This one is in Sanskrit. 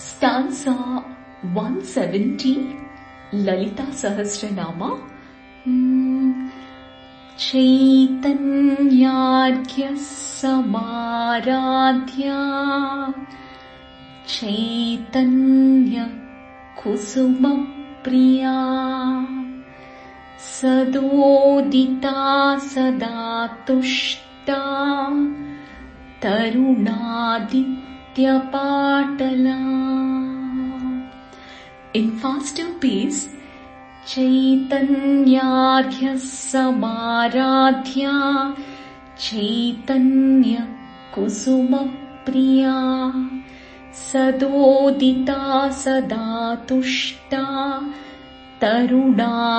Stanza 170 Lalita Sahasranama. चैतन्यार्घ्यः समाराध्या चैतन्य कुसुमप्रिया सदोदिता सदा तुष्टा तरुणादित्यपाटला In faster pace, चैतन्यार्घ्यः समाराध्या चैतन्य कुसुमप्रिया सदोदिता सदा तुष्टा तरुणादित्यपाटला